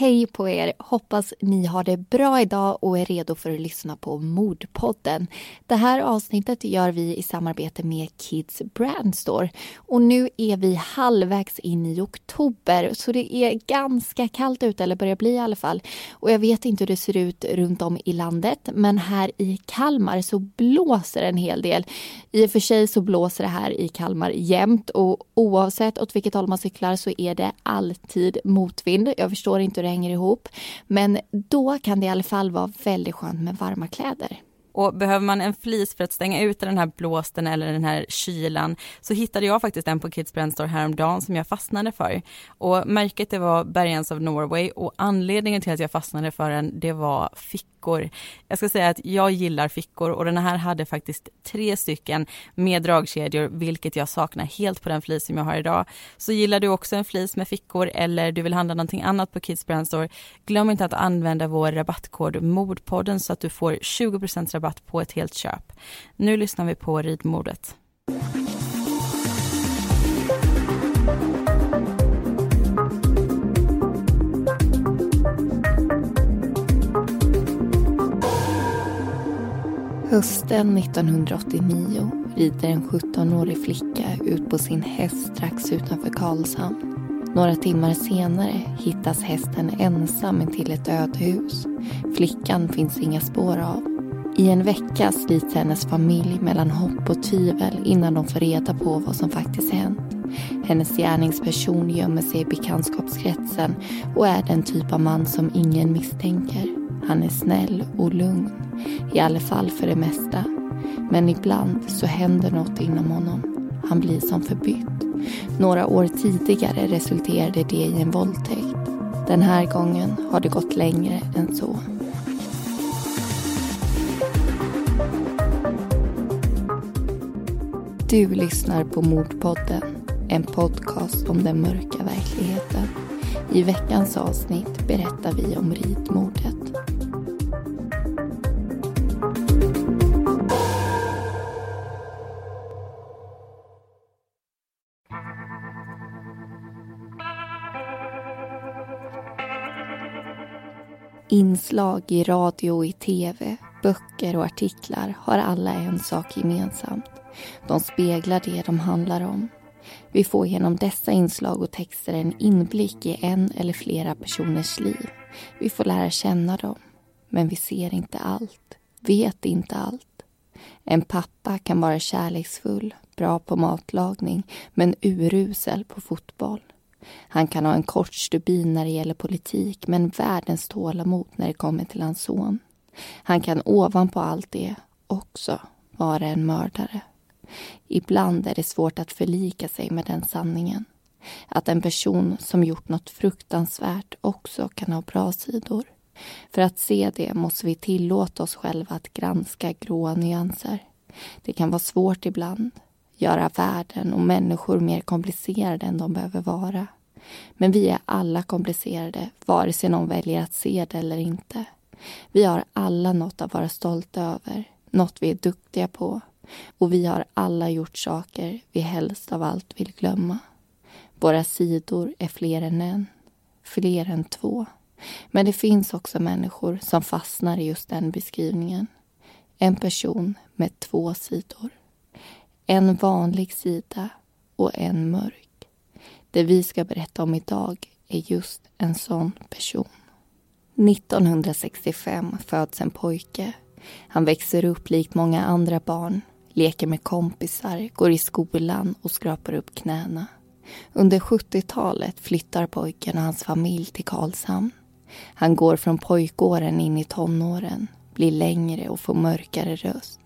Hej på er! Hoppas ni har det bra idag och är redo för att lyssna på Mordpodden. Det här avsnittet gör vi i samarbete med Kids Brand Store. Och nu är vi halvvägs in i oktober så det är ganska kallt ute, eller börjar bli i alla fall. Och jag vet inte hur det ser ut runt om i landet men här i Kalmar så blåser en hel del. I och för sig så blåser det här i Kalmar jämt och oavsett åt vilket håll man cyklar så är det alltid motvind. Jag förstår inte hur det hänger ihop. Men då kan det i alla fall vara väldigt skönt med varma kläder. Och behöver man en flis för att stänga ut den här blåsten eller den här kylan så hittade jag faktiskt en på Kids Brand Store häromdagen som jag fastnade för. Och märket det var Bergens of Norway och anledningen till att jag fastnade för den det var fickor. Jag ska säga att jag gillar fickor och den här hade faktiskt tre stycken med dragkedjor vilket jag saknar helt på den flis som jag har idag. Så gillar du också en flis med fickor eller du vill handla någonting annat på Kids Brand Store glöm inte att använda vår rabattkod Mordpodden så att du får 20 % rabatt på ett helt köp. Nu lyssnar vi på ridmordet. Hösten 1989 rider en 17-årig flicka ut på sin häst strax utanför Karlshamn. Några timmar senare hittas hästen ensam till ett ödehus. Flickan finns inga spår av. I en vecka slits hennes familj mellan hopp och tvivel innan de får reda på vad som faktiskt hänt. Hennes gärningsperson gömmer sig i bekantskapskretsen och är den typ av man som ingen misstänker. Han är snäll och lugn, i alla fall för det mesta. Men ibland så händer något inom honom. Han blir som förbytt. Några år tidigare resulterade det i en våldtäkt. Den här gången har det gått längre än så. Du lyssnar på Mordpodden, en podcast om den mörka verkligheten. I veckans avsnitt berättar vi om ritmordet. Inslag i radio och i tv, böcker och artiklar har alla en sak gemensamt. De speglar det de handlar om. Vi får genom dessa inslag och texter en inblick i en eller flera personers liv. Vi får lära känna dem. Men vi ser inte allt, vet inte allt. En pappa kan vara kärleksfull, bra på matlagning men urusel på fotboll. Han kan ha en kort stubin när det gäller politik men världens tålamod när det kommer till hans son. Han kan ovanpå allt det också vara en mördare. Ibland är det svårt att förlika sig med den sanningen. Att en person som gjort något fruktansvärt också kan ha bra sidor. För att se det måste vi tillåta oss själva att granska gråa nyanser. Det kan vara svårt ibland, göra världen och människor mer komplicerade än de behöver vara. Men vi är alla komplicerade, vare sig någon väljer att se det eller inte. Vi har alla något att vara stolta över, något vi är duktiga på, och vi har alla gjort saker vi helst av allt vill glömma. Våra sidor är fler än en, fler än två. Men det finns också människor som fastnar i just den beskrivningen. En person med två sidor. En vanlig sida och en mörk. Det vi ska berätta om idag är just en sån person. 1965 föds en pojke. Han växer upp likt många andra barn leker med kompisar, går i skolan och skrapar upp knäna. Under 70-talet flyttar pojken och hans familj till Karlshamn. Han går från pojkåren in i tonåren, blir längre och får mörkare röst.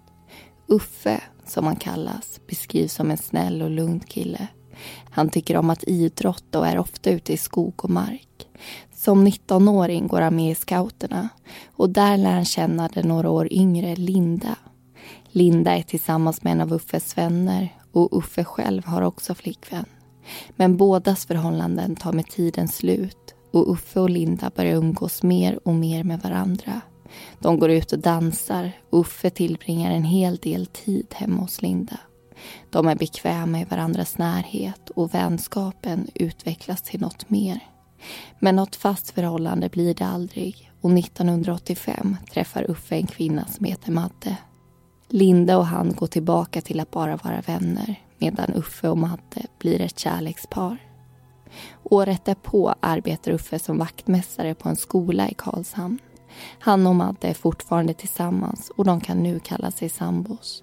Uffe, som han kallas, beskrivs som en snäll och lugn kille. Han tycker om att idrotta och är ofta ute i skog och mark. Som 19-åring går han med i scouterna och där lär han känna den några år yngre Linda Linda är tillsammans med en av Uffes vänner och Uffe själv har också flickvän. Men bådas förhållanden tar med tiden slut och Uffe och Linda börjar umgås mer och mer med varandra. De går ut och dansar och Uffe tillbringar en hel del tid hemma hos Linda. De är bekväma i varandras närhet och vänskapen utvecklas till något mer. Men något fast förhållande blir det aldrig och 1985 träffar Uffe en kvinna som heter Madde. Linda och han går tillbaka till att bara vara vänner medan Uffe och Madde blir ett kärlekspar. Året därpå arbetar Uffe som vaktmästare på en skola i Karlshamn. Han och Madde är fortfarande tillsammans och de kan nu kalla sig sambos.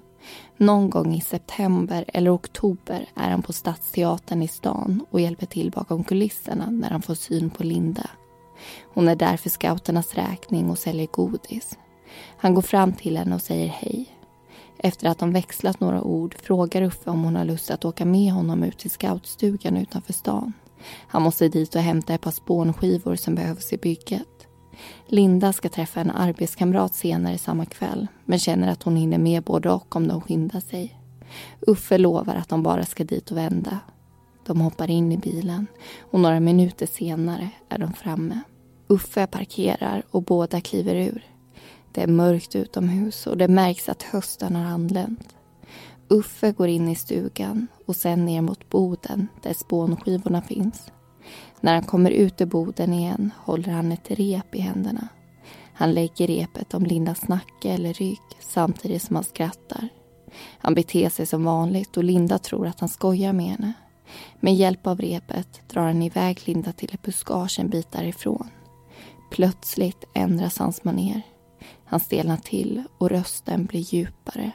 Någon gång i september eller oktober är han på Stadsteatern i stan och hjälper till bakom kulisserna när han får syn på Linda. Hon är där för scouternas räkning och säljer godis. Han går fram till henne och säger hej. Efter att de växlat några ord frågar Uffe om hon har lust att åka med honom ut till scoutstugan utanför stan. Han måste dit och hämta ett par spånskivor som behövs i bygget. Linda ska träffa en arbetskamrat senare samma kväll men känner att hon hinner med både och om de skyndar sig. Uffe lovar att de bara ska dit och vända. De hoppar in i bilen och några minuter senare är de framme. Uffe parkerar och båda kliver ur. Det är mörkt utomhus och det märks att hösten har anlänt. Uffe går in i stugan och sen ner mot boden där spånskivorna finns. När han kommer ut ur boden igen håller han ett rep i händerna. Han lägger repet om Lindas nacke eller rygg samtidigt som han skrattar. Han beter sig som vanligt och Linda tror att han skojar med henne. Med hjälp av repet drar han iväg Linda till ett buskage en bit därifrån. Plötsligt ändras hans maner. Han stelnar till och rösten blir djupare,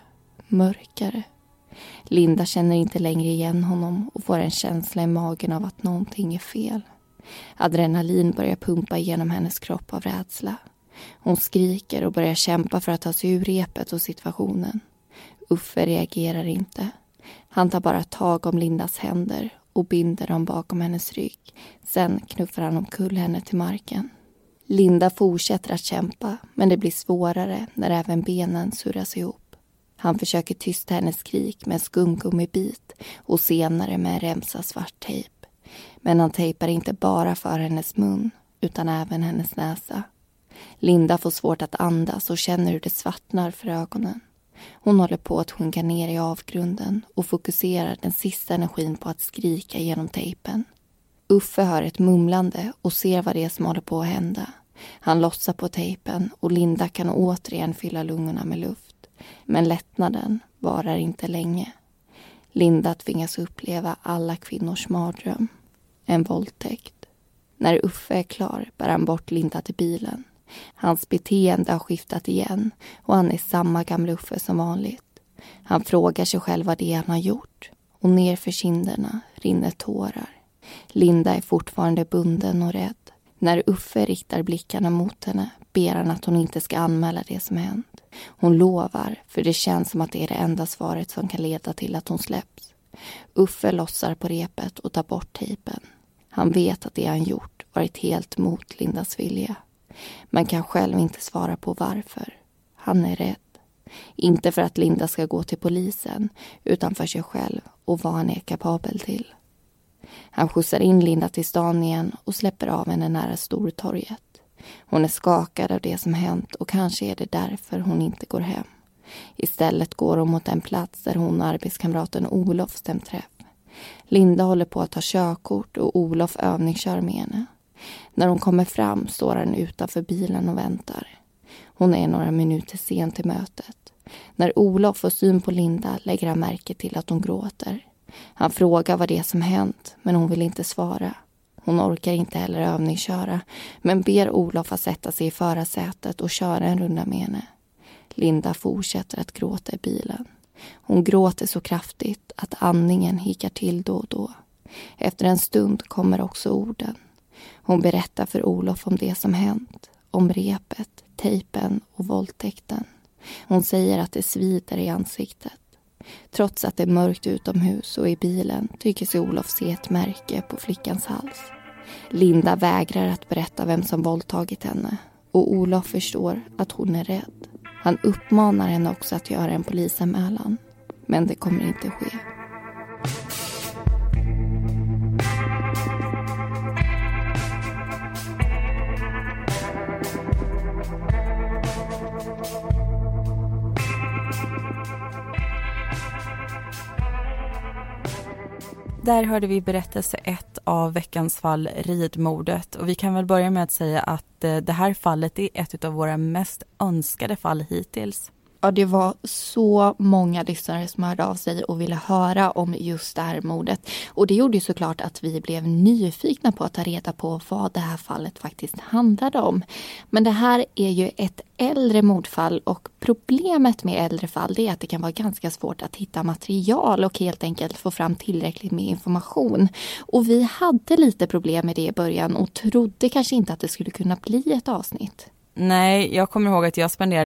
mörkare. Linda känner inte längre igen honom och får en känsla i magen av att någonting är fel. Adrenalin börjar pumpa genom hennes kropp av rädsla. Hon skriker och börjar kämpa för att ta sig ur repet och situationen. Uffe reagerar inte. Han tar bara tag om Lindas händer och binder dem bakom hennes rygg. Sen knuffar han omkull henne till marken. Linda fortsätter att kämpa men det blir svårare när även benen surras ihop. Han försöker tysta hennes skrik med en skumgummibit och senare med en remsa svart tejp. Men han tejpar inte bara för hennes mun utan även hennes näsa. Linda får svårt att andas och känner hur det svartnar för ögonen. Hon håller på att sjunka ner i avgrunden och fokuserar den sista energin på att skrika genom tejpen. Uffe hör ett mumlande och ser vad det är som håller på att hända. Han lossar på tejpen och Linda kan återigen fylla lungorna med luft. Men lättnaden varar inte länge. Linda tvingas uppleva alla kvinnors mardröm. En våldtäkt. När Uffe är klar bär han bort Linda till bilen. Hans beteende har skiftat igen och han är samma gamla Uffe som vanligt. Han frågar sig själv vad det är han har gjort och nerför kinderna rinner tårar. Linda är fortfarande bunden och rädd. När Uffe riktar blickarna mot henne ber han att hon inte ska anmäla det som hänt. Hon lovar, för det känns som att det är det enda svaret som kan leda till att hon släpps. Uffe lossar på repet och tar bort tejpen. Han vet att det han gjort varit helt mot Lindas vilja. Men kan själv inte svara på varför. Han är rädd. Inte för att Linda ska gå till polisen utan för sig själv och vad han är kapabel till. Han skjutsar in Linda till stan igen och släpper av henne nära Stortorget. Hon är skakad av det som hänt och kanske är det därför hon inte går hem. Istället går hon mot den plats där hon och arbetskamraten Olof stämt träff. Linda håller på att ta körkort och Olof övningskör med henne. När hon kommer fram står han utanför bilen och väntar. Hon är några minuter sen till mötet. När Olof får syn på Linda lägger han märke till att hon gråter. Han frågar vad det är som hänt, men hon vill inte svara. Hon orkar inte heller övningsköra, men ber Olof att sätta sig i förarsätet och köra en runda med henne. Linda fortsätter att gråta i bilen. Hon gråter så kraftigt att andningen hickar till då och då. Efter en stund kommer också orden. Hon berättar för Olof om det som hänt, om repet, tejpen och våldtäkten. Hon säger att det svider i ansiktet. Trots att det är mörkt utomhus och i bilen tycker sig Olof se ett märke på flickans hals. Linda vägrar att berätta vem som våldtagit henne och Olof förstår att hon är rädd. Han uppmanar henne också att göra en polisanmälan. Men det kommer inte ske. Där hörde vi berättelse 1 av veckans fall Ridmordet och vi kan väl börja med att säga att eh, det här fallet är ett av våra mest önskade fall hittills. Ja, det var så många lyssnare som hörde av sig och ville höra om just det här mordet. Och det gjorde ju såklart att vi blev nyfikna på att ta reda på vad det här fallet faktiskt handlade om. Men det här är ju ett äldre mordfall och problemet med äldre fall är att det kan vara ganska svårt att hitta material och helt enkelt få fram tillräckligt med information. Och vi hade lite problem med det i början och trodde kanske inte att det skulle kunna bli ett avsnitt. Nej, jag kommer ihåg att jag spenderade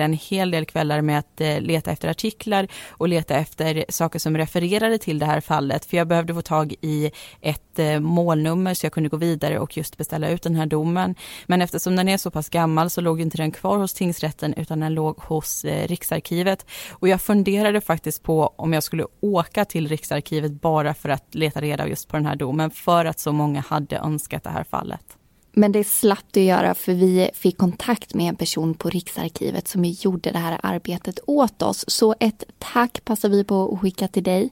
en hel del kvällar med att eh, leta efter artiklar och leta efter saker som refererade till det här fallet. För jag behövde få tag i ett eh, målnummer så jag kunde gå vidare och just beställa ut den här domen. Men eftersom den är så pass gammal så låg inte den kvar hos tingsrätten utan den låg hos eh, Riksarkivet. Och jag funderade faktiskt på om jag skulle åka till Riksarkivet bara för att leta reda just på den här domen för att så många hade önskat det här fallet. Men det slapp du göra för vi fick kontakt med en person på Riksarkivet som gjorde det här arbetet åt oss. Så ett tack passar vi på att skicka till dig.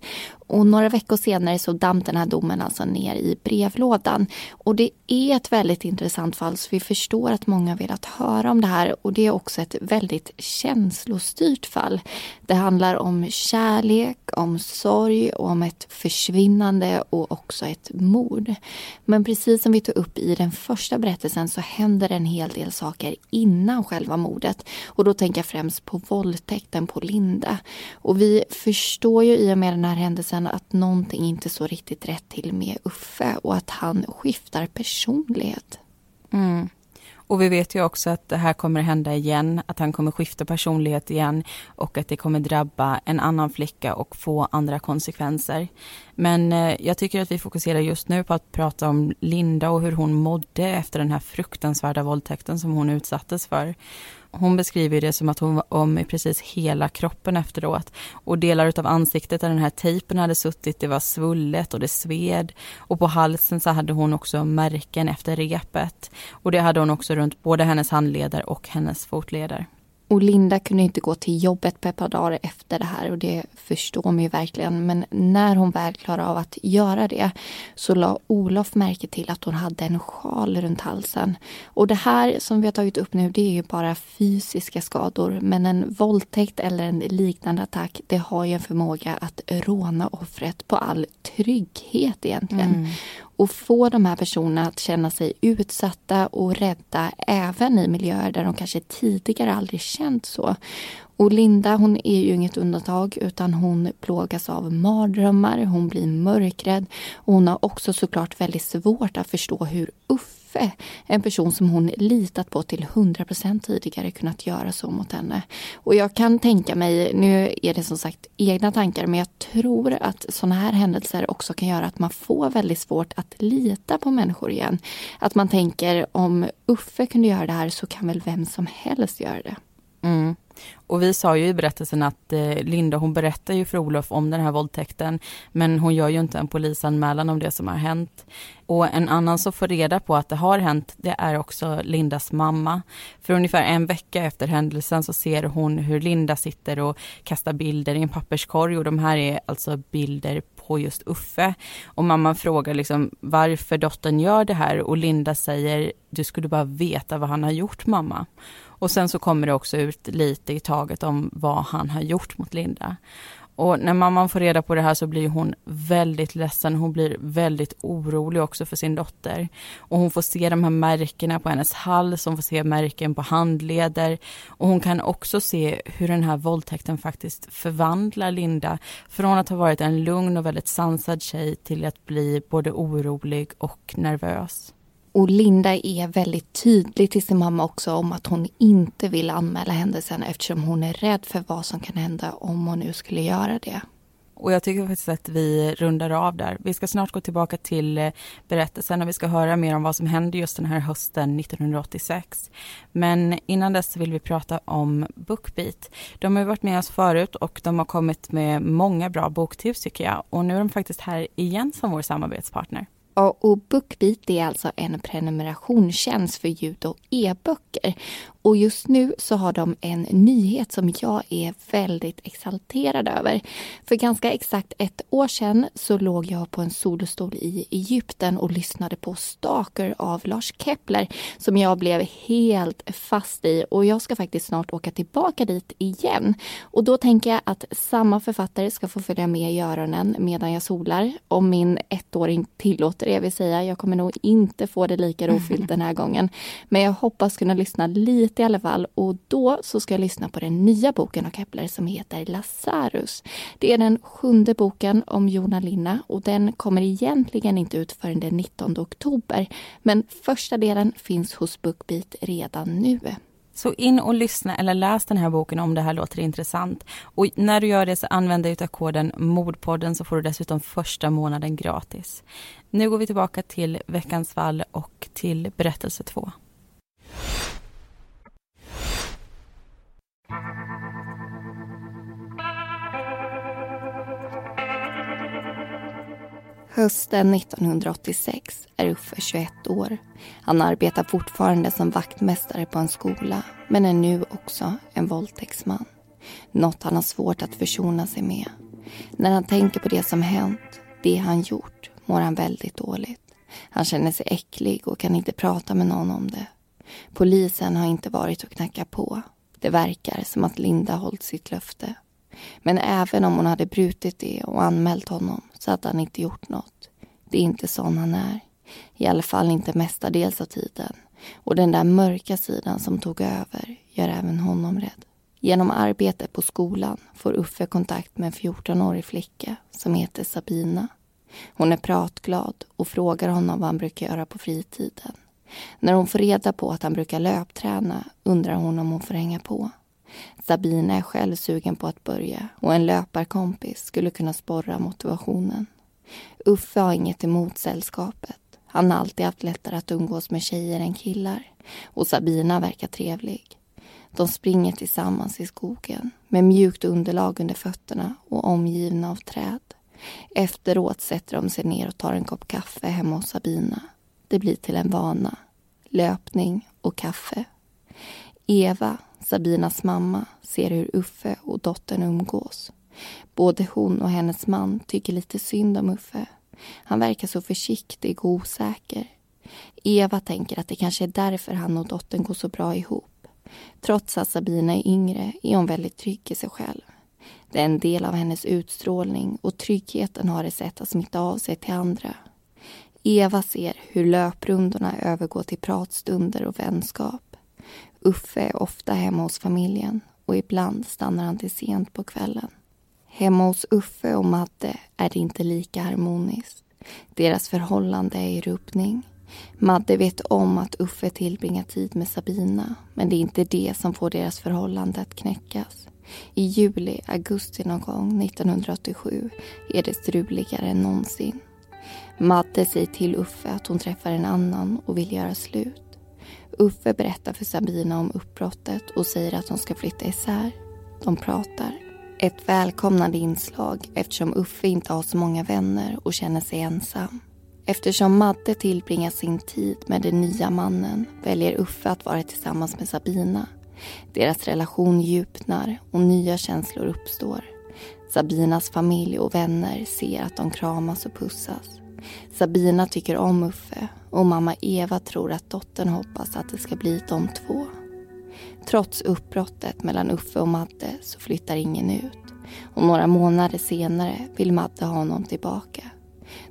Och några veckor senare så damp den här domen alltså ner i brevlådan. Och det är ett väldigt intressant fall så vi förstår att många velat höra om det här och det är också ett väldigt känslostyrt fall. Det handlar om kärlek, om sorg och om ett försvinnande och också ett mord. Men precis som vi tog upp i den första berättelsen så händer en hel del saker innan själva mordet. Och då tänker jag främst på våldtäkten på Linda. Och vi förstår ju i och med den här händelsen känna att någonting inte står riktigt rätt till med Uffe och att han skiftar personlighet. Mm. Och vi vet ju också att det här kommer hända igen, att han kommer skifta personlighet igen och att det kommer drabba en annan flicka och få andra konsekvenser. Men eh, jag tycker att vi fokuserar just nu på att prata om Linda och hur hon mådde efter den här fruktansvärda våldtäkten som hon utsattes för. Hon beskriver det som att hon var om i precis hela kroppen efteråt. Och delar av ansiktet där den här tejpen hade suttit, det var svullet och det sved. Och på halsen så hade hon också märken efter repet. Och det hade hon också runt både hennes handleder och hennes fotleder. Och Linda kunde inte gå till jobbet på ett par dagar efter det här och det förstår man ju verkligen. Men när hon väl klarade av att göra det så la Olof märke till att hon hade en sjal runt halsen. Och det här som vi har tagit upp nu det är ju bara fysiska skador men en våldtäkt eller en liknande attack det har ju en förmåga att råna offret på all trygghet egentligen. Mm och få de här personerna att känna sig utsatta och rädda även i miljöer där de kanske tidigare aldrig känt så. Och Linda hon är ju inget undantag utan hon plågas av mardrömmar, hon blir mörkrädd och hon har också såklart väldigt svårt att förstå hur Uffe, en person som hon litat på till 100% tidigare, kunnat göra så mot henne. Och jag kan tänka mig, nu är det som sagt egna tankar, men jag tror att sådana här händelser också kan göra att man får väldigt svårt att lita på människor igen. Att man tänker om Uffe kunde göra det här så kan väl vem som helst göra det. Mm. Och vi sa ju i berättelsen att eh, Linda hon berättar ju för Olof om den här våldtäkten men hon gör ju inte en polisanmälan om det som har hänt. Och en annan som får reda på att det har hänt det är också Lindas mamma. För ungefär en vecka efter händelsen så ser hon hur Linda sitter och kastar bilder i en papperskorg och de här är alltså bilder på just Uffe. Och mamman frågar liksom varför dottern gör det här och Linda säger du skulle bara veta vad han har gjort mamma. Och sen så kommer det också ut lite i taget om vad han har gjort mot Linda. Och när mamman får reda på det här så blir hon väldigt ledsen. Hon blir väldigt orolig också för sin dotter. Och hon får se de här märkena på hennes hals, hon får se märken på handleder. Och hon kan också se hur den här våldtäkten faktiskt förvandlar Linda från att ha varit en lugn och väldigt sansad tjej till att bli både orolig och nervös. Och Linda är väldigt tydlig till sin mamma också om att hon inte vill anmäla händelsen eftersom hon är rädd för vad som kan hända om hon nu skulle göra det. Och jag tycker faktiskt att vi rundar av där. Vi ska snart gå tillbaka till eh, berättelsen och vi ska höra mer om vad som hände just den här hösten 1986. Men innan dess vill vi prata om Bookbeat. De har varit med oss förut och de har kommit med många bra boktips tycker jag. Och nu är de faktiskt här igen som vår samarbetspartner. Och Bookbeat är alltså en prenumerationstjänst för ljud och e-böcker. Och just nu så har de en nyhet som jag är väldigt exalterad över. För ganska exakt ett år sedan så låg jag på en solostol i Egypten och lyssnade på Stalker av Lars Kepler som jag blev helt fast i och jag ska faktiskt snart åka tillbaka dit igen. Och då tänker jag att samma författare ska få följa med i öronen medan jag solar. Om min ettåring tillåter det, vill säga. Jag kommer nog inte få det lika rofyllt den här gången. Men jag hoppas kunna lyssna lite lite i alla fall. Och då så ska jag lyssna på den nya boken av Kepler som heter Lazarus. Det är den sjunde boken om Jona Linna och den kommer egentligen inte ut förrän den 19 oktober. Men första delen finns hos Bookbeat redan nu. Så in och lyssna eller läs den här boken om det här låter intressant. Och när du gör det så använd dig av koden Mordpodden så får du dessutom första månaden gratis. Nu går vi tillbaka till veckans fall och till berättelse två. Hösten 1986 är Uffe 21 år. Han arbetar fortfarande som vaktmästare på en skola men är nu också en våldtäktsman. Något han har svårt att försona sig med. När han tänker på det som hänt, det han gjort, mår han väldigt dåligt. Han känner sig äcklig och kan inte prata med någon om det. Polisen har inte varit och knackat på. Det verkar som att Linda hållit sitt löfte. Men även om hon hade brutit det och anmält honom så hade han inte gjort något. Det är inte sån han är. I alla fall inte mestadels av tiden. Och den där mörka sidan som tog över gör även honom rädd. Genom arbete på skolan får Uffe kontakt med en 14-årig flicka som heter Sabina. Hon är pratglad och frågar honom vad han brukar göra på fritiden. När hon får reda på att han brukar löpträna undrar hon om hon får hänga på. Sabina är själv sugen på att börja och en löparkompis skulle kunna sporra motivationen. Uffe har inget emot sällskapet. Han har alltid haft lättare att umgås med tjejer än killar. Och Sabina verkar trevlig. De springer tillsammans i skogen med mjukt underlag under fötterna och omgivna av träd. Efteråt sätter de sig ner och tar en kopp kaffe hemma hos Sabina. Det blir till en vana. Löpning och kaffe. Eva, Sabinas mamma, ser hur Uffe och dottern umgås. Både hon och hennes man tycker lite synd om Uffe. Han verkar så försiktig och osäker. Eva tänker att det kanske är därför han och dottern går så bra ihop. Trots att Sabina är yngre är hon väldigt trygg i sig själv. Det är en del av hennes utstrålning och tryggheten har ett sätt att smitta av sig till andra. Eva ser hur löprundorna övergår till pratstunder och vänskap. Uffe är ofta hemma hos familjen och ibland stannar han till sent på kvällen. Hemma hos Uffe och Madde är det inte lika harmoniskt. Deras förhållande är i rubbning. Madde vet om att Uffe tillbringar tid med Sabina men det är inte det som får deras förhållande att knäckas. I juli, augusti någon gång 1987 är det struligare än någonsin. Madde säger till Uffe att hon träffar en annan och vill göra slut. Uffe berättar för Sabina om uppbrottet och säger att de ska flytta isär. De pratar. Ett välkomnande inslag eftersom Uffe inte har så många vänner och känner sig ensam. Eftersom Madde tillbringar sin tid med den nya mannen väljer Uffe att vara tillsammans med Sabina. Deras relation djupnar och nya känslor uppstår. Sabinas familj och vänner ser att de kramas och pussas. Sabina tycker om Uffe och mamma Eva tror att dottern hoppas att det ska bli de två. Trots uppbrottet mellan Uffe och Madde så flyttar ingen ut. Och några månader senare vill Madde ha honom tillbaka.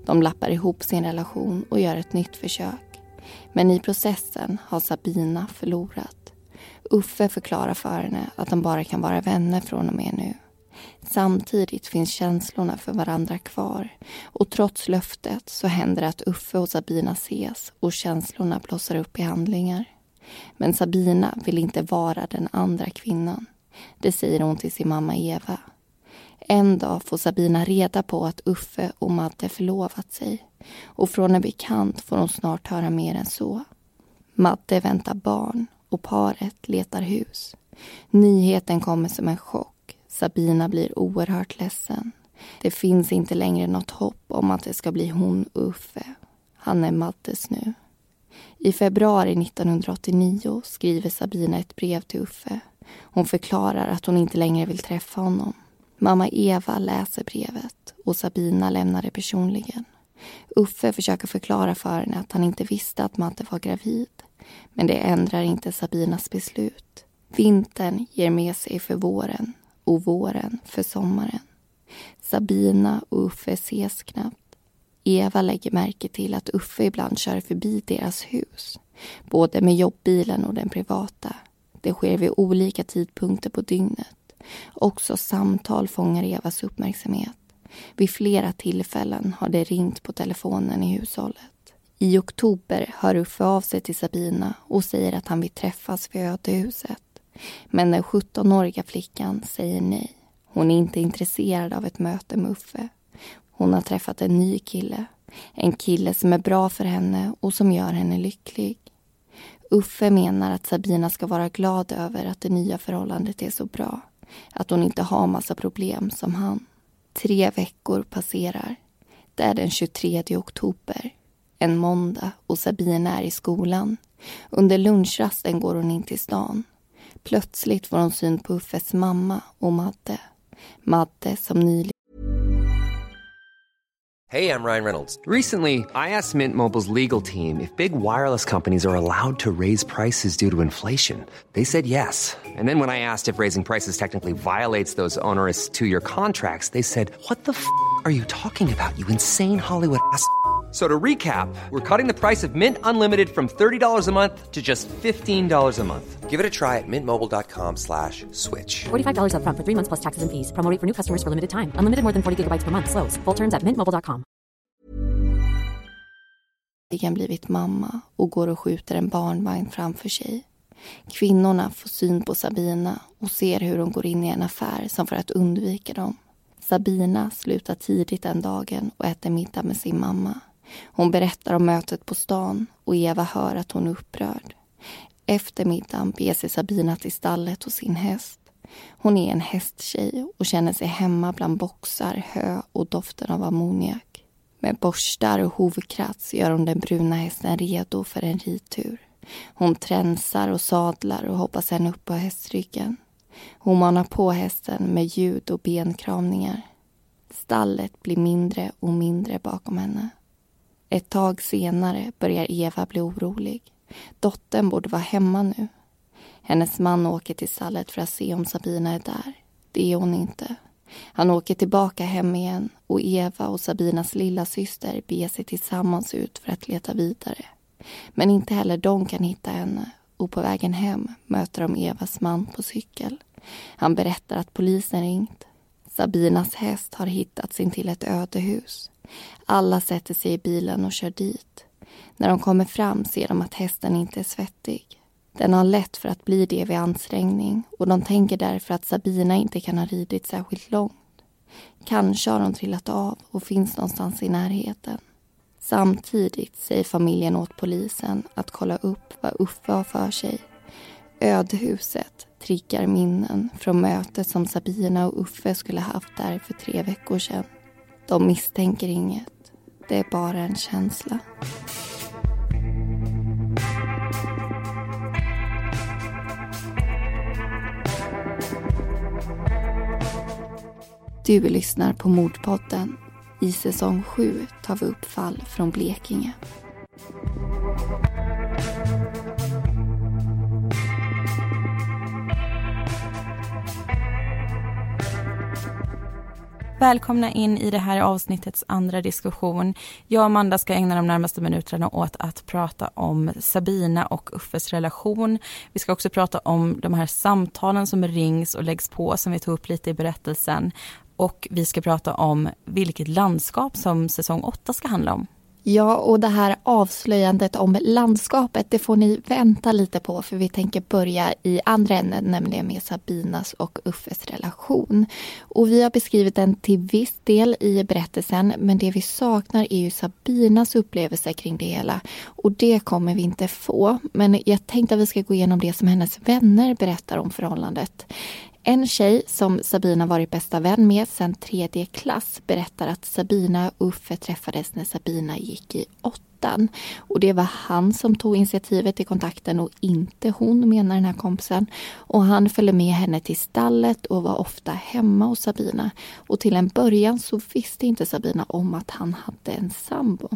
De lappar ihop sin relation och gör ett nytt försök. Men i processen har Sabina förlorat. Uffe förklarar för henne att de bara kan vara vänner från och med nu. Samtidigt finns känslorna för varandra kvar och trots löftet så händer det att Uffe och Sabina ses och känslorna blossar upp i handlingar. Men Sabina vill inte vara den andra kvinnan. Det säger hon till sin mamma Eva. En dag får Sabina reda på att Uffe och Madde förlovat sig och från en bekant får hon snart höra mer än så. Madde väntar barn och paret letar hus. Nyheten kommer som en chock. Sabina blir oerhört ledsen. Det finns inte längre något hopp om att det ska bli hon och Uffe. Han är Maddes nu. I februari 1989 skriver Sabina ett brev till Uffe. Hon förklarar att hon inte längre vill träffa honom. Mamma Eva läser brevet och Sabina lämnar det personligen. Uffe försöker förklara för henne att han inte visste att Madde var gravid. Men det ändrar inte Sabinas beslut. Vintern ger med sig för våren och våren för sommaren. Sabina och Uffe ses knappt. Eva lägger märke till att Uffe ibland kör förbi deras hus. Både med jobbbilen och den privata. Det sker vid olika tidpunkter på dygnet. Också samtal fångar Evas uppmärksamhet. Vid flera tillfällen har det ringt på telefonen i hushållet. I oktober hör Uffe av sig till Sabina och säger att han vill träffas vid ödehuset. Men den 17-åriga flickan säger nej. Hon är inte intresserad av ett möte med Uffe. Hon har träffat en ny kille. En kille som är bra för henne och som gör henne lycklig. Uffe menar att Sabina ska vara glad över att det nya förhållandet är så bra. Att hon inte har massa problem som han. Tre veckor passerar. Det är den 23 oktober. En måndag och Sabina är i skolan. Under lunchrasten går hon in till stan. Plötsligt får hon syn på Uffes mamma och Madde. Madde som nyligen Hey, I'm Ryan Reynolds. Recently, I asked Mint Mobile's legal team if big wireless companies are allowed to raise prices due to inflation. They said yes. And then when I asked if raising prices technically violates those onerous two year contracts, they said, What the f are you talking about, you insane Hollywood ass? So to recap, we're cutting the price of Mint Unlimited from $30 a month to just $15 a month. Give it a try at mintmobile.com slash switch. $45 upfront for three months plus taxes and fees. Promo for new customers for limited time. Unlimited more than 40 gigabytes per month. Slows. Full terms at mintmobile.com. blivit mamma och går och skjuter en barnvagn framför sig. Kvinnorna får syn på Sabina och ser hur hon går in i en affär som för att undvika dem. Sabina slutar tidigt den dagen och äter middag med sin mamma. Hon berättar om mötet på stan och Eva hör att hon är upprörd. Efter middagen beger sig Sabina till stallet hos sin häst. Hon är en hästtjej och känner sig hemma bland boxar, hö och doften av ammoniak. Med borstar och hovkrats gör hon den bruna hästen redo för en ridtur. Hon tränsar och sadlar och hoppar sen upp på hästryggen. Hon manar på hästen med ljud och benkramningar. Stallet blir mindre och mindre bakom henne. Ett tag senare börjar Eva bli orolig. Dottern borde vara hemma nu. Hennes man åker till stallet för att se om Sabina är där. Det är hon inte. Han åker tillbaka hem igen och Eva och Sabinas lilla syster beger sig tillsammans ut för att leta vidare. Men inte heller de kan hitta henne och på vägen hem möter de Evas man på cykel. Han berättar att polisen ringt. Sabinas häst har hittats intill ett ödehus. Alla sätter sig i bilen och kör dit. När de kommer fram ser de att hästen inte är svettig. Den har lätt för att bli det vid ansträngning och de tänker därför att Sabina inte kan ha ridit särskilt långt. Kanske har hon trillat av och finns någonstans i närheten. Samtidigt säger familjen åt polisen att kolla upp vad Uffe har för sig. Ödhuset triggar minnen från mötet som Sabina och Uffe skulle haft där för tre veckor sedan. De misstänker inget. Det är bara en känsla. Du lyssnar på Mordpodden. I säsong 7 tar vi upp fall från Blekinge. Välkomna in i det här avsnittets andra diskussion. Jag och Amanda ska ägna de närmaste minuterna åt att prata om Sabina och Uffes relation. Vi ska också prata om de här samtalen som rings och läggs på som vi tog upp lite i berättelsen. Och vi ska prata om vilket landskap som säsong 8 ska handla om. Ja, och det här avslöjandet om landskapet, det får ni vänta lite på för vi tänker börja i andra änden, nämligen med Sabinas och Uffes relation. Och vi har beskrivit den till viss del i berättelsen, men det vi saknar är ju Sabinas upplevelse kring det hela. Och det kommer vi inte få. Men jag tänkte att vi ska gå igenom det som hennes vänner berättar om förhållandet. En tjej som Sabina varit bästa vän med sedan tredje klass berättar att Sabina och Uffe träffades när Sabina gick i åttan. Och det var han som tog initiativet till kontakten och inte hon, menar den här kompisen. Och han följde med henne till stallet och var ofta hemma hos Sabina. Och till en början så visste inte Sabina om att han hade en sambo.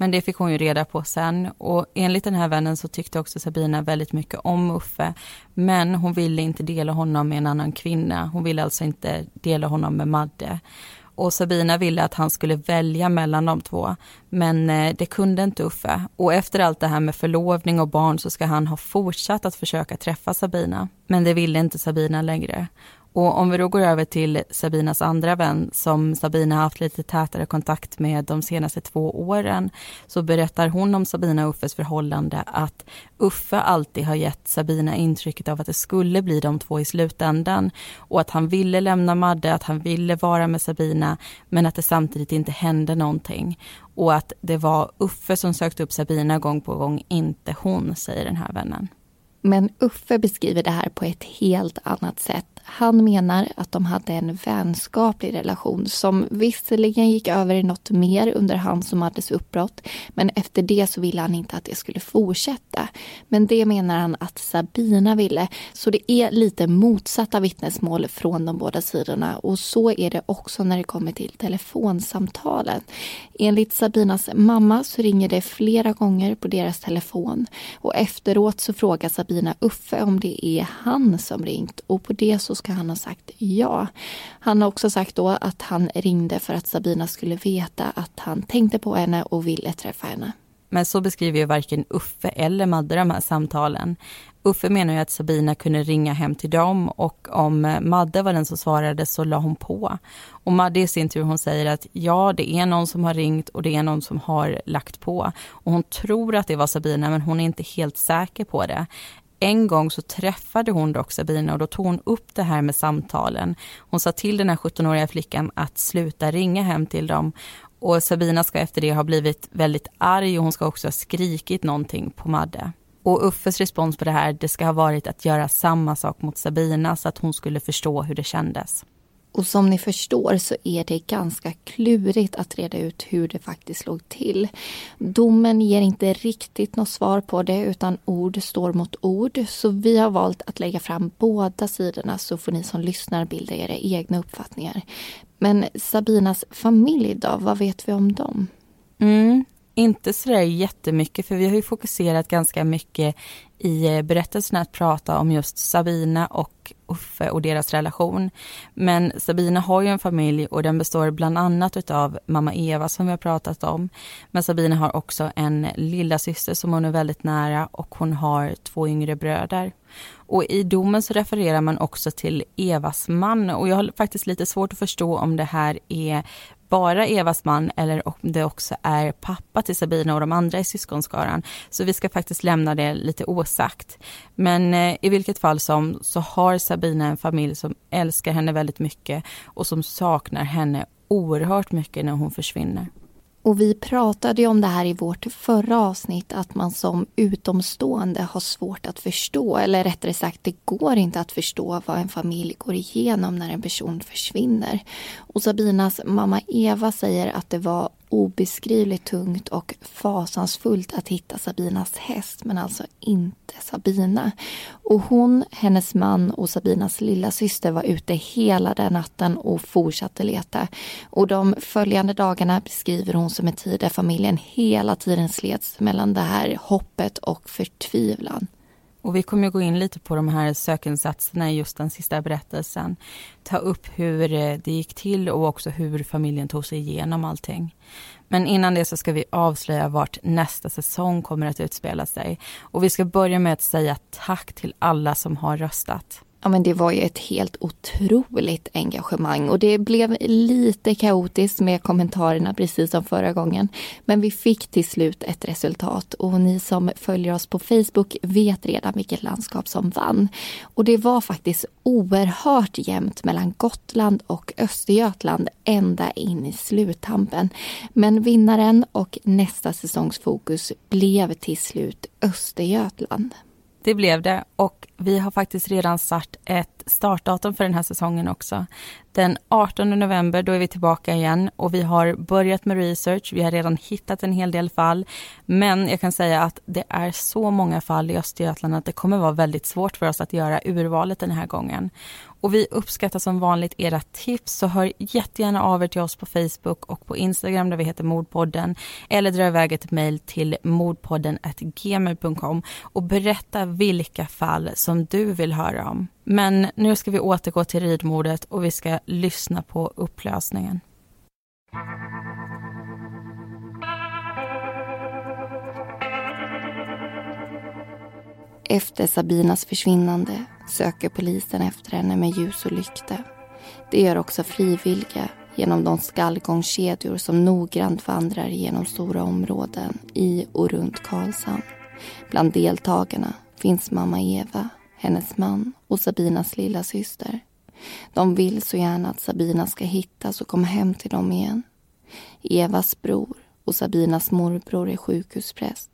Men det fick hon ju reda på sen och enligt den här vännen så tyckte också Sabina väldigt mycket om Uffe. Men hon ville inte dela honom med en annan kvinna. Hon ville alltså inte dela honom med Madde. Och Sabina ville att han skulle välja mellan de två. Men eh, det kunde inte Uffe. Och efter allt det här med förlovning och barn så ska han ha fortsatt att försöka träffa Sabina. Men det ville inte Sabina längre. Och om vi då går över till Sabinas andra vän som Sabina haft lite tätare kontakt med de senaste två åren så berättar hon om Sabina och Uffes förhållande att Uffe alltid har gett Sabina intrycket av att det skulle bli de två i slutändan och att han ville lämna Madde, att han ville vara med Sabina men att det samtidigt inte hände någonting och att det var Uffe som sökte upp Sabina gång på gång, inte hon, säger den här vännen. Men Uffe beskriver det här på ett helt annat sätt. Han menar att de hade en vänskaplig relation som visserligen gick över i något mer under hans och Maddes uppbrott. Men efter det så ville han inte att det skulle fortsätta. Men det menar han att Sabina ville. Så det är lite motsatta vittnesmål från de båda sidorna. Och så är det också när det kommer till telefonsamtalen. Enligt Sabinas mamma så ringer det flera gånger på deras telefon. Och efteråt så frågar Sabina Uffe om det är han som ringt. Och på det så ska han ha sagt ja. Han har också sagt då att han ringde för att Sabina skulle veta att han tänkte på henne och ville träffa henne. Men så beskriver ju varken Uffe eller Madde de här samtalen. Uffe menar ju att Sabina kunde ringa hem till dem och om Madde var den som svarade så la hon på. Och Madde i sin tur hon säger att ja, det är någon som har ringt och det är någon som har lagt på. Och hon tror att det var Sabina men hon är inte helt säker på det. En gång så träffade hon dock Sabina och då tog hon upp det här med samtalen. Hon sa till den här 17-åriga flickan att sluta ringa hem till dem och Sabina ska efter det ha blivit väldigt arg och hon ska också ha skrikit någonting på Madde. Och Uffes respons på det här, det ska ha varit att göra samma sak mot Sabina så att hon skulle förstå hur det kändes. Och som ni förstår så är det ganska klurigt att reda ut hur det faktiskt låg till. Domen ger inte riktigt något svar på det utan ord står mot ord. Så vi har valt att lägga fram båda sidorna så får ni som lyssnar bilda era egna uppfattningar. Men Sabinas familj då, vad vet vi om dem? Mm, inte sådär jättemycket för vi har ju fokuserat ganska mycket i eh, berättelsen att prata om just Sabina och Uffe och deras relation. Men Sabina har ju en familj och den består bland annat av mamma Eva som vi har pratat om. Men Sabina har också en lilla syster som hon är väldigt nära och hon har två yngre bröder. Och i domen så refererar man också till Evas man och jag har faktiskt lite svårt att förstå om det här är bara Evas man eller om det också är pappa till Sabina och de andra i syskonskaran. Så vi ska faktiskt lämna det lite osagt. Men eh, i vilket fall som så har Sabina en familj som älskar henne väldigt mycket och som saknar henne oerhört mycket när hon försvinner. Och vi pratade ju om det här i vårt förra avsnitt att man som utomstående har svårt att förstå eller rättare sagt det går inte att förstå vad en familj går igenom när en person försvinner. Och Sabinas mamma Eva säger att det var obeskrivligt tungt och fasansfullt att hitta Sabinas häst men alltså inte Sabina. Och hon, hennes man och Sabinas lilla syster var ute hela den natten och fortsatte leta. Och de följande dagarna beskriver hon som en tid där familjen hela tiden slets mellan det här hoppet och förtvivlan. Och vi kommer att gå in lite på de här sökinsatserna i just den sista berättelsen. Ta upp hur eh, det gick till och också hur familjen tog sig igenom allting. Men innan det så ska vi avslöja vart nästa säsong kommer att utspela sig. Och vi ska börja med att säga tack till alla som har röstat. Ja, men det var ju ett helt otroligt engagemang och det blev lite kaotiskt med kommentarerna precis som förra gången. Men vi fick till slut ett resultat och ni som följer oss på Facebook vet redan vilket landskap som vann. Och det var faktiskt oerhört jämnt mellan Gotland och Östergötland ända in i sluttampen. Men vinnaren och nästa säsongs fokus blev till slut Östergötland. Det blev det och vi har faktiskt redan satt ett startdatum för den här säsongen också. Den 18 november, då är vi tillbaka igen och vi har börjat med research. Vi har redan hittat en hel del fall, men jag kan säga att det är så många fall i Östergötland att det kommer vara väldigt svårt för oss att göra urvalet den här gången. Och vi uppskattar som vanligt era tips, så hör jättegärna av er till oss på Facebook och på Instagram där vi heter Mordpodden eller dra iväg ett mejl till mordpodden gmail.com och berätta vilka fall som du vill höra om. Men nu ska vi återgå till ridmordet och vi ska lyssna på upplösningen. Efter Sabinas försvinnande söker polisen efter henne med ljus och lykta. Det gör också frivilliga genom de skallgångskedjor som noggrant vandrar genom stora områden i och runt Karlshamn. Bland deltagarna finns mamma Eva, hennes man och Sabinas lilla syster. De vill så gärna att Sabina ska hittas och komma hem till dem igen. Evas bror och Sabinas morbror är sjukhuspräst.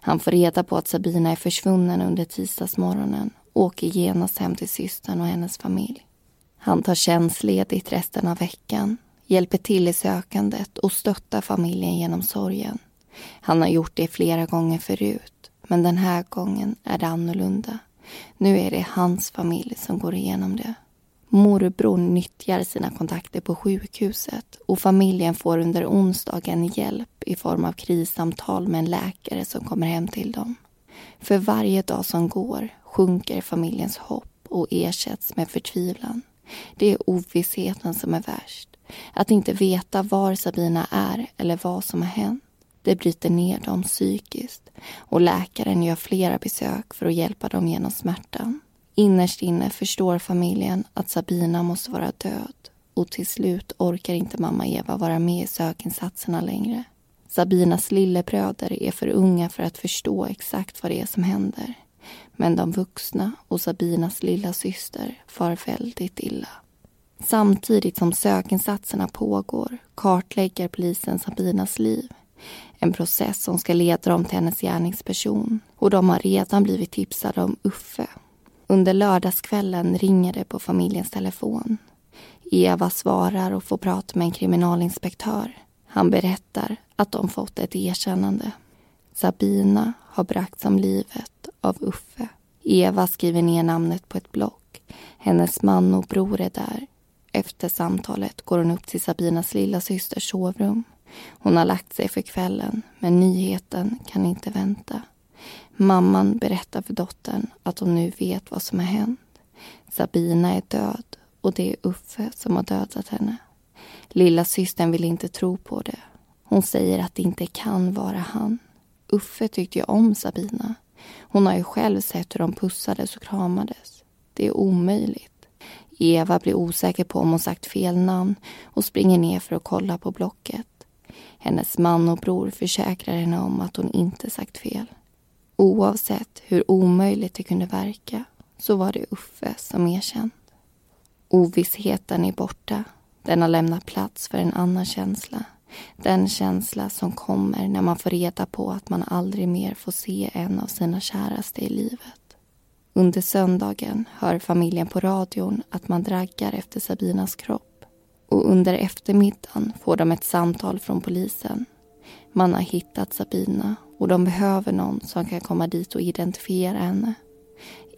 Han får reda på att Sabina är försvunnen under tisdagsmorgonen åker genast hem till systern och hennes familj. Han tar tjänstledigt resten av veckan, hjälper till i sökandet och stöttar familjen genom sorgen. Han har gjort det flera gånger förut, men den här gången är det annorlunda. Nu är det hans familj som går igenom det. Morbror nyttjar sina kontakter på sjukhuset och familjen får under onsdagen hjälp i form av krissamtal med en läkare som kommer hem till dem. För varje dag som går sjunker familjens hopp och ersätts med förtvivlan. Det är ovissheten som är värst. Att inte veta var Sabina är eller vad som har hänt. Det bryter ner dem psykiskt och läkaren gör flera besök för att hjälpa dem genom smärtan. Innerst inne förstår familjen att Sabina måste vara död och till slut orkar inte mamma Eva vara med i sökinsatserna längre. Sabinas lillebröder är för unga för att förstå exakt vad det är som händer. Men de vuxna och Sabinas lilla syster far väldigt illa. Samtidigt som sökinsatserna pågår kartlägger polisen Sabinas liv. En process som ska leda dem till hennes gärningsperson. Och de har redan blivit tipsade om Uffe. Under lördagskvällen ringer det på familjens telefon. Eva svarar och får prata med en kriminalinspektör. Han berättar att de fått ett erkännande. Sabina har bragts om livet av Uffe. Eva skriver ner namnet på ett block. Hennes man och bror är där. Efter samtalet går hon upp till Sabinas lilla systers sovrum. Hon har lagt sig för kvällen, men nyheten kan inte vänta. Mamman berättar för dottern att hon nu vet vad som har hänt. Sabina är död och det är Uffe som har dödat henne. Lilla systern vill inte tro på det. Hon säger att det inte kan vara han. Uffe tyckte ju om Sabina. Hon har ju själv sett hur de pussades och kramades. Det är omöjligt. Eva blir osäker på om hon sagt fel namn och springer ner för att kolla på blocket. Hennes man och bror försäkrar henne om att hon inte sagt fel. Oavsett hur omöjligt det kunde verka så var det Uffe som erkänt. Ovissheten är borta. Den har lämnat plats för en annan känsla. Den känsla som kommer när man får reda på att man aldrig mer får se en av sina käraste i livet. Under söndagen hör familjen på radion att man draggar efter Sabinas kropp. Och under eftermiddagen får de ett samtal från polisen. Man har hittat Sabina och de behöver någon som kan komma dit och identifiera henne.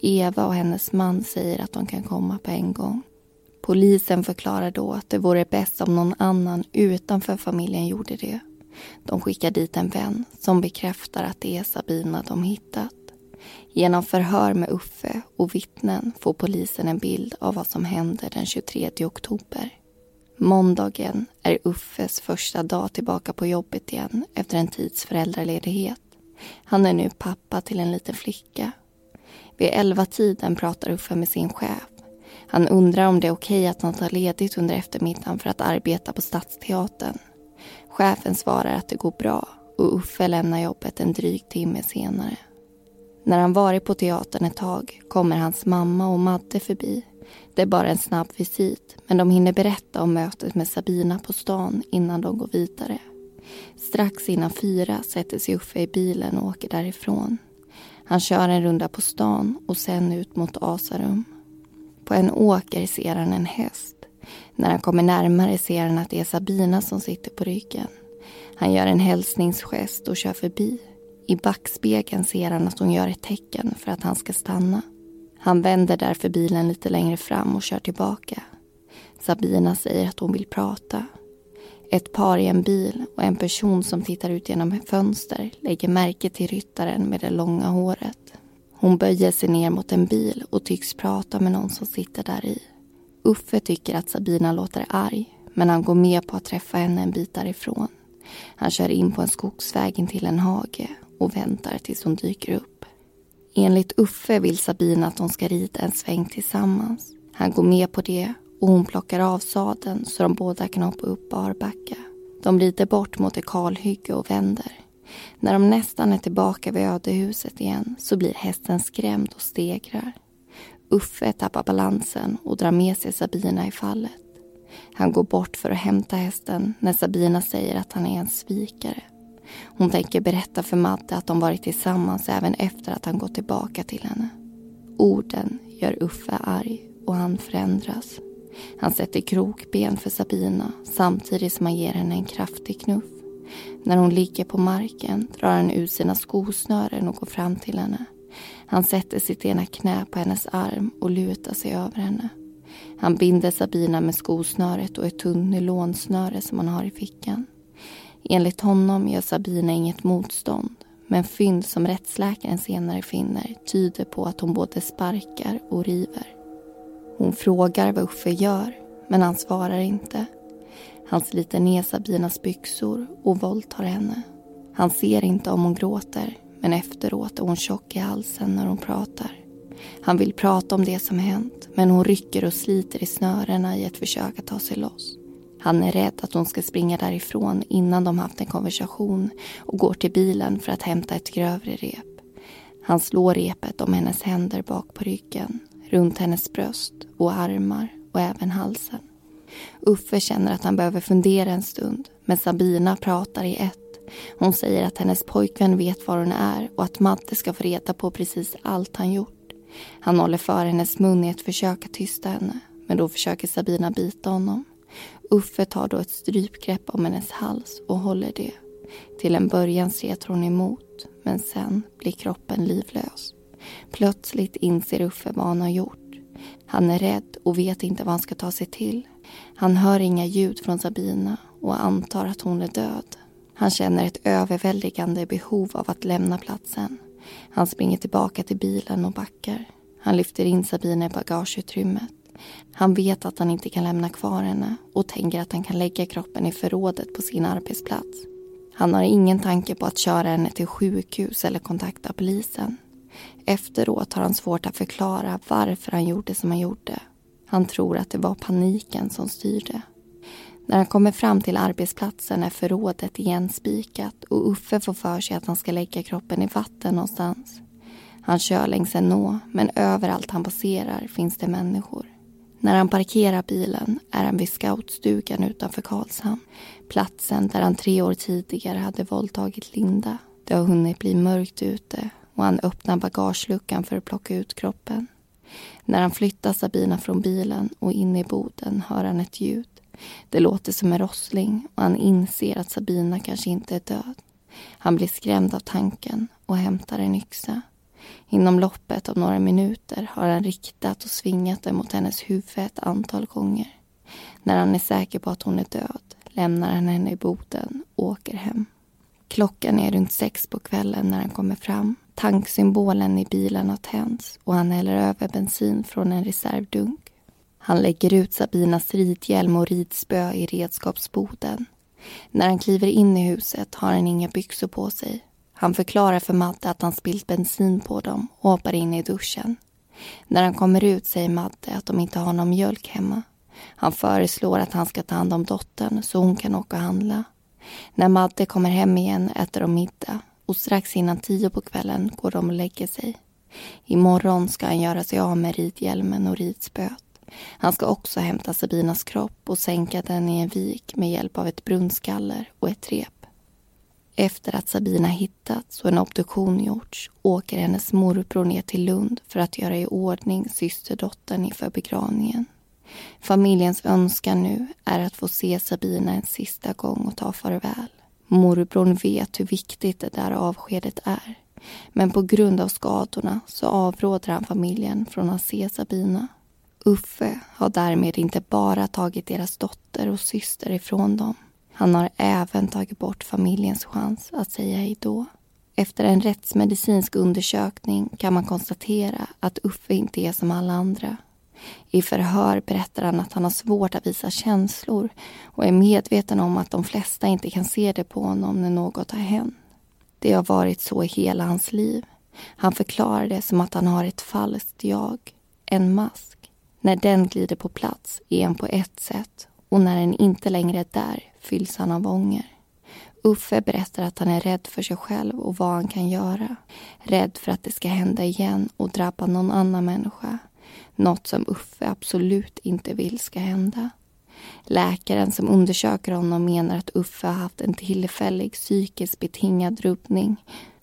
Eva och hennes man säger att de kan komma på en gång. Polisen förklarar då att det vore bäst om någon annan utanför familjen gjorde det. De skickar dit en vän som bekräftar att det är Sabina de hittat. Genom förhör med Uffe och vittnen får polisen en bild av vad som hände den 23 oktober. Måndagen är Uffes första dag tillbaka på jobbet igen efter en tids föräldraledighet. Han är nu pappa till en liten flicka. Vid elva tiden pratar Uffe med sin chef. Han undrar om det är okej att han tar ledigt under eftermiddagen för att arbeta på Stadsteatern. Chefen svarar att det går bra och Uffe lämnar jobbet en dryg timme senare. När han varit på teatern ett tag kommer hans mamma och Madde förbi. Det är bara en snabb visit, men de hinner berätta om mötet med Sabina på stan innan de går vidare. Strax innan fyra sätter sig Uffe i bilen och åker därifrån. Han kör en runda på stan och sen ut mot Asarum. På en åker ser han en häst. När han kommer närmare ser han att det är Sabina som sitter på ryggen. Han gör en hälsningsgest och kör förbi. I backspegeln ser han att hon gör ett tecken för att han ska stanna. Han vänder därför bilen lite längre fram och kör tillbaka. Sabina säger att hon vill prata. Ett par i en bil och en person som tittar ut genom ett fönster lägger märke till ryttaren med det långa håret. Hon böjer sig ner mot en bil och tycks prata med någon som sitter där i. Uffe tycker att Sabina låter arg men han går med på att träffa henne en bit därifrån. Han kör in på en skogsväg in till en hage och väntar tills hon dyker upp. Enligt Uffe vill Sabina att de ska rida en sväng tillsammans. Han går med på det och hon plockar av sadeln så de båda kan hoppa upp barbacka. De rider bort mot ett kalhygge och vänder. När de nästan är tillbaka vid ödehuset igen så blir hästen skrämd och stegrar. Uffe tappar balansen och drar med sig Sabina i fallet. Han går bort för att hämta hästen när Sabina säger att han är en svikare. Hon tänker berätta för Madde att de varit tillsammans även efter att han gått tillbaka till henne. Orden gör Uffe arg och han förändras. Han sätter krokben för Sabina samtidigt som han ger henne en kraftig knuff. När hon ligger på marken drar han ut sina skosnören och går fram till henne. Han sätter sitt ena knä på hennes arm och lutar sig över henne. Han binder Sabina med skosnöret och ett tunt nylonsnöre som han har i fickan. Enligt honom gör Sabina inget motstånd men fynd som rättsläkaren senare finner tyder på att hon både sparkar och river. Hon frågar vad Uffe gör men han svarar inte. Han sliter ner Sabinas byxor och våldtar henne. Han ser inte om hon gråter men efteråt är hon tjock i halsen när hon pratar. Han vill prata om det som hänt men hon rycker och sliter i snörena i ett försök att ta sig loss. Han är rädd att hon ska springa därifrån innan de haft en konversation och går till bilen för att hämta ett grövre rep. Han slår repet om hennes händer bak på ryggen, runt hennes bröst och armar och även halsen. Uffe känner att han behöver fundera en stund men Sabina pratar i ett. Hon säger att hennes pojkvän vet var hon är och att matte ska få reda på precis allt han gjort. Han håller för hennes mun i ett försök att tysta henne men då försöker Sabina bita honom. Uffe tar då ett strypgrepp om hennes hals och håller det. Till en början stretar hon emot, men sen blir kroppen livlös. Plötsligt inser Uffe vad han har gjort. Han är rädd och vet inte vad han ska ta sig till. Han hör inga ljud från Sabina och antar att hon är död. Han känner ett överväldigande behov av att lämna platsen. Han springer tillbaka till bilen och backar. Han lyfter in Sabina i bagageutrymmet. Han vet att han inte kan lämna kvar henne och tänker att han kan lägga kroppen i förrådet på sin arbetsplats. Han har ingen tanke på att köra henne till sjukhus eller kontakta polisen. Efteråt har han svårt att förklara varför han gjorde som han gjorde. Han tror att det var paniken som styrde. När han kommer fram till arbetsplatsen är förrådet igen spikat och Uffe får för sig att han ska lägga kroppen i vatten någonstans. Han kör längs en nå, men överallt han passerar finns det människor. När han parkerar bilen är han vid scoutstugan utanför Karlshamn. Platsen där han tre år tidigare hade våldtagit Linda. Det har hunnit bli mörkt ute och han öppnar bagageluckan för att plocka ut kroppen. När han flyttar Sabina från bilen och in i boden hör han ett ljud. Det låter som en rossling och han inser att Sabina kanske inte är död. Han blir skrämd av tanken och hämtar en yxa. Inom loppet av några minuter har han riktat och svingat den mot hennes huvud ett antal gånger. När han är säker på att hon är död lämnar han henne i boden och åker hem. Klockan är runt sex på kvällen när han kommer fram. Tanksymbolen i bilen har tänts och han häller över bensin från en reservdunk. Han lägger ut Sabinas ridhjälm och ridspö i redskapsboden. När han kliver in i huset har han inga byxor på sig. Han förklarar för Madde att han spillt bensin på dem och hoppar in i duschen. När han kommer ut säger Madde att de inte har någon mjölk hemma. Han föreslår att han ska ta hand om dottern så hon kan åka och handla. När Madde kommer hem igen äter de middag och strax innan tio på kvällen går de och lägger sig. Imorgon ska han göra sig av med ridhjälmen och ridspöet. Han ska också hämta Sabinas kropp och sänka den i en vik med hjälp av ett brunnskaller och ett rep. Efter att Sabina hittats och en obduktion gjorts åker hennes morbror ner till Lund för att göra i ordning systerdottern inför begravningen. Familjens önskan nu är att få se Sabina en sista gång och ta farväl. Morbrorn vet hur viktigt det där avskedet är. Men på grund av skadorna så avråder han familjen från att se Sabina. Uffe har därmed inte bara tagit deras dotter och syster ifrån dem. Han har även tagit bort familjens chans att säga hej då. Efter en rättsmedicinsk undersökning kan man konstatera att Uffe inte är som alla andra. I förhör berättar han att han har svårt att visa känslor och är medveten om att de flesta inte kan se det på honom när något har hänt. Det har varit så i hela hans liv. Han förklarar det som att han har ett falskt jag, en mask. När den glider på plats är han på ett sätt och när den inte längre är där fylls han av ånger. Uffe berättar att han är rädd för sig själv och vad han kan göra. Rädd för att det ska hända igen och drabba någon annan människa. Något som Uffe absolut inte vill ska hända. Läkaren som undersöker honom menar att Uffe har haft en tillfällig psykiskt betingad rubbning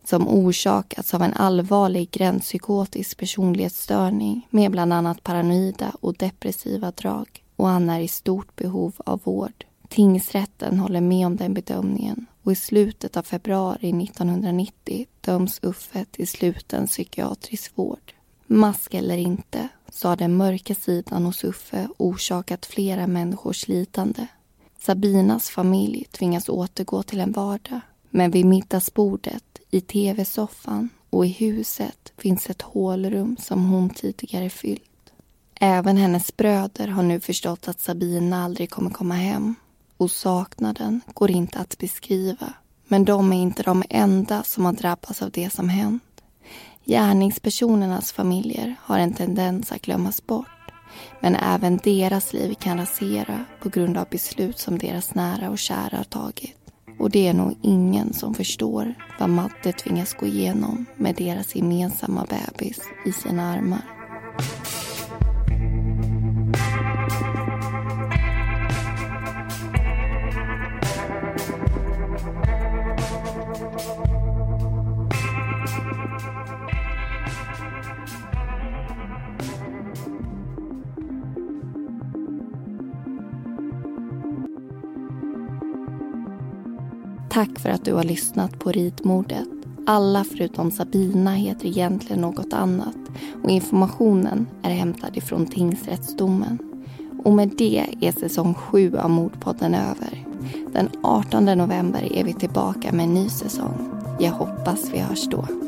som orsakats av en allvarlig gränspsykotisk personlighetsstörning med bland annat paranoida och depressiva drag och han är i stort behov av vård. Tingsrätten håller med om den bedömningen och i slutet av februari 1990 döms Uffe till sluten psykiatrisk vård. Mask eller inte så har den mörka sidan hos Uffe orsakat flera människors lidande. Sabinas familj tvingas återgå till en vardag men vid middagsbordet, i tv-soffan och i huset finns ett hålrum som hon tidigare fyllt. Även hennes bröder har nu förstått att Sabina aldrig kommer komma hem och saknaden går inte att beskriva. Men de är inte de enda som har drabbats av det som hänt. Gärningspersonernas familjer har en tendens att glömmas bort. Men även deras liv kan rasera på grund av beslut som deras nära och kära har tagit. Och det är nog ingen som förstår vad Madde tvingas gå igenom med deras gemensamma bebis i sina armar. Tack för att du har lyssnat på Ritmordet. Alla förutom Sabina heter egentligen något annat och informationen är hämtad ifrån tingsrättsdomen. Och med det är säsong 7 av Mordpodden över. Den 18 november är vi tillbaka med en ny säsong. Jag hoppas vi hörs då.